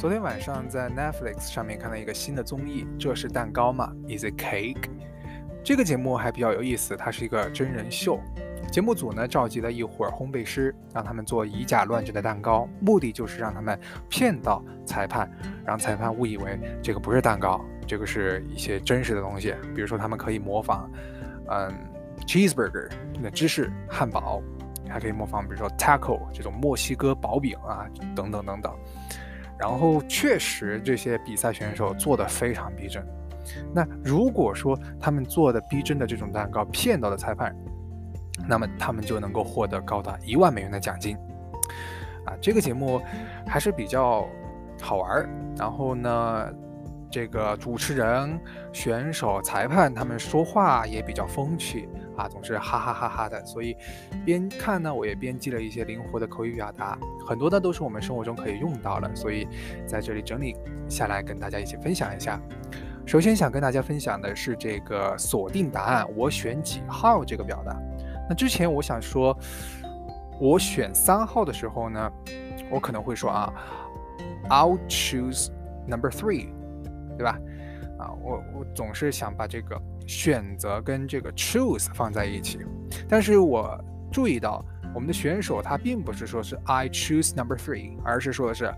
昨天晚上在 Netflix 上面看到一个新的综艺，这是蛋糕吗？Is it cake？这个节目还比较有意思，它是一个真人秀。节目组呢召集了一伙烘焙师，让他们做以假乱真的蛋糕，目的就是让他们骗到裁判，让裁判误以为这个不是蛋糕，这个是一些真实的东西。比如说，他们可以模仿，嗯，cheeseburger 那芝士汉堡，还可以模仿，比如说 taco 这种墨西哥薄饼啊，等等等等。然后确实，这些比赛选手做的非常逼真。那如果说他们做的逼真的这种蛋糕骗到了裁判，那么他们就能够获得高达一万美元的奖金。啊，这个节目还是比较好玩儿。然后呢？这个主持人、选手、裁判他们说话也比较风趣啊，总是哈哈哈哈的。所以边看呢，我也边记了一些灵活的口语表达，很多呢都是我们生活中可以用到的。所以在这里整理下来，跟大家一起分享一下。首先想跟大家分享的是这个锁定答案，我选几号这个表达。那之前我想说，我选三号的时候呢，我可能会说啊，I'll choose number three。对吧？啊，我我总是想把这个选择跟这个 choose 放在一起，但是我注意到我们的选手他并不是说是 I choose number three，而是说的是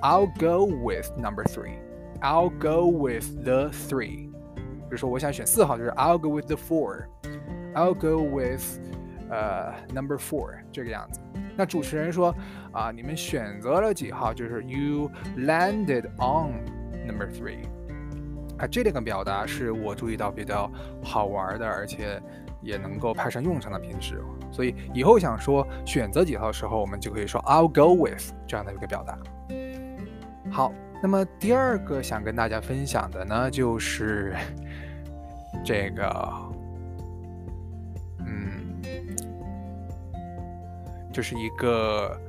I'll go with number three，I'll go with the three。比如说我想选四号，就是 I'll go with the four，I'll go with 呃 number four 这个样子。那主持人说啊，你们选择了几号？就是 You landed on number three。啊，这两个表达是我注意到比较好玩的，而且也能够派上用场的平时，所以以后想说选择几号的时候，我们就可以说 I'll go with 这样的一个表达。好，那么第二个想跟大家分享的呢，就是 这个，嗯，就是一个。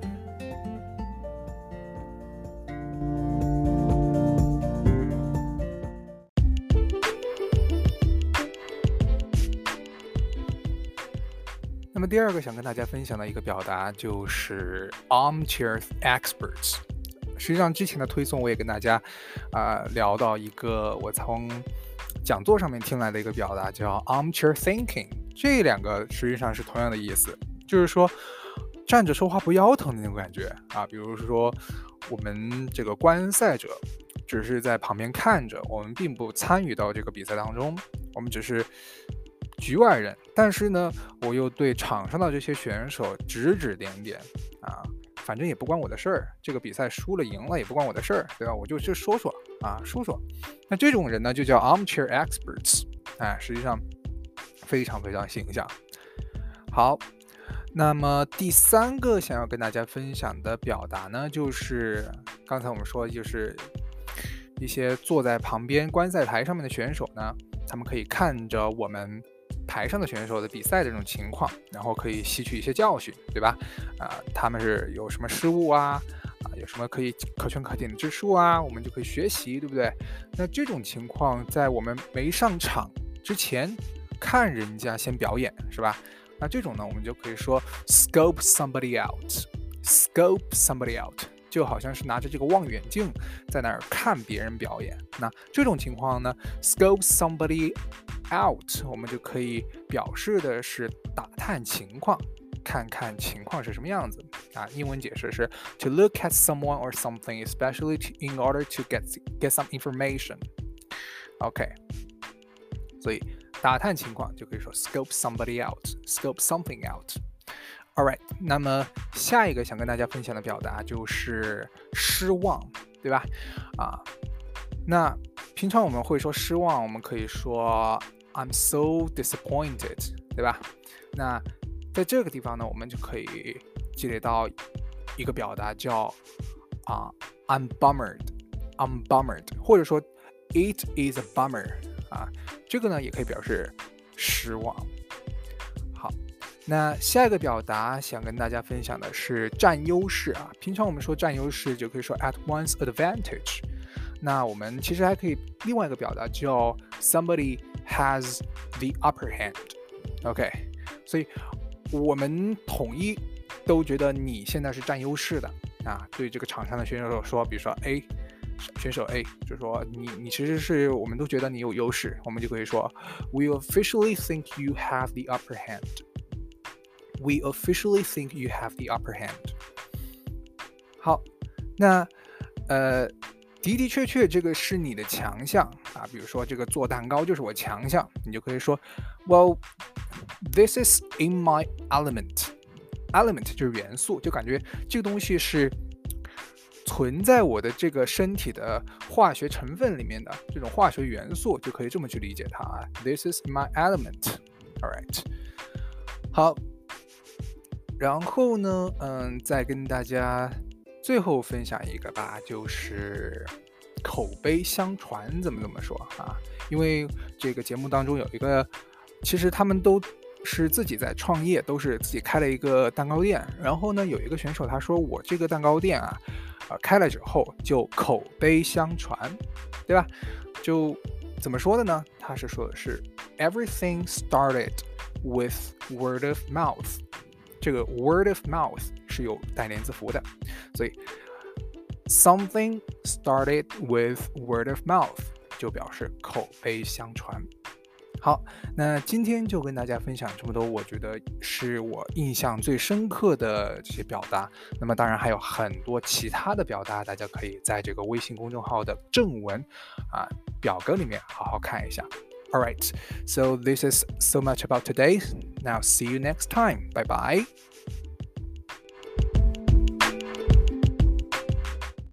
那么第二个想跟大家分享的一个表达就是 armchair experts。实际上之前的推送我也跟大家啊聊到一个我从讲座上面听来的一个表达叫 armchair thinking。这两个实际上是同样的意思，就是说站着说话不腰疼的那种感觉啊。比如说我们这个观赛者只是在旁边看着，我们并不参与到这个比赛当中，我们只是。局外人，但是呢，我又对场上的这些选手指指点点啊，反正也不关我的事儿，这个比赛输了赢了也不关我的事儿，对吧？我就去说说啊，说说。那这种人呢，就叫 armchair experts，哎，实际上非常非常形象。好，那么第三个想要跟大家分享的表达呢，就是刚才我们说，就是一些坐在旁边观赛台上面的选手呢，他们可以看着我们。台上的选手的比赛这种情况，然后可以吸取一些教训，对吧？啊，他们是有什么失误啊？啊，有什么可以可圈可点的之处啊？我们就可以学习，对不对？那这种情况在我们没上场之前，看人家先表演，是吧？那这种呢，我们就可以说 scope somebody out，scope somebody out，就好像是拿着这个望远镜在那儿看别人表演。那这种情况呢，scope somebody。Out，我们就可以表示的是打探情况，看看情况是什么样子啊。英文解释是 to look at someone or something, especially in order to get get some information. OK，所以打探情况就可以说 scope somebody out, scope something out. All right，那么下一个想跟大家分享的表达就是失望，对吧？啊，那平常我们会说失望，我们可以说。I'm so disappointed，对吧？那在这个地方呢，我们就可以积累到一个表达叫啊，I'm bummed，I'm bummed，或者说 It is a bummer 啊，这个呢也可以表示失望。好，那下一个表达想跟大家分享的是占优势啊。平常我们说占优势就可以说 at one's advantage。那我们其实还可以另外一个表达叫 somebody。has the upper hand. OK，所以我们统一都觉得你现在是占优势的啊。对这个场上的选手说，比如说 A 选手 A，就是说你你其实是我们都觉得你有优势，我们就可以说 We officially think you have the upper hand. We officially think you have the upper hand. 好，那呃 的的确确这个是你的强项啊，比如说这个做蛋糕就是我强项，你就可以说 Well, this is in my element. Element 就是元素，就感觉这个东西是。存在我的这个身体的化学成分里面的这种化学元素，就可以这么去理解它啊。This is my element. All right. 好，然后呢，嗯，再跟大家最后分享一个吧，就是口碑相传，怎么怎么说啊？因为这个节目当中有一个，其实他们都是自己在创业，都是自己开了一个蛋糕店。然后呢，有一个选手他说：“我这个蛋糕店啊。”啊，开了之后就口碑相传，对吧？就怎么说的呢？他是说的是 everything started with word of mouth，这个 word of mouth 是有带连字符的，所以 something started with word of mouth 就表示口碑相传。好，那今天就跟大家分享这么多，我觉得是我印象最深刻的这些表达。那么当然还有很多其他的表达，大家可以在这个微信公众号的正文啊表格里面好好看一下。All right, so this is so much about today. Now see you next time. Bye bye.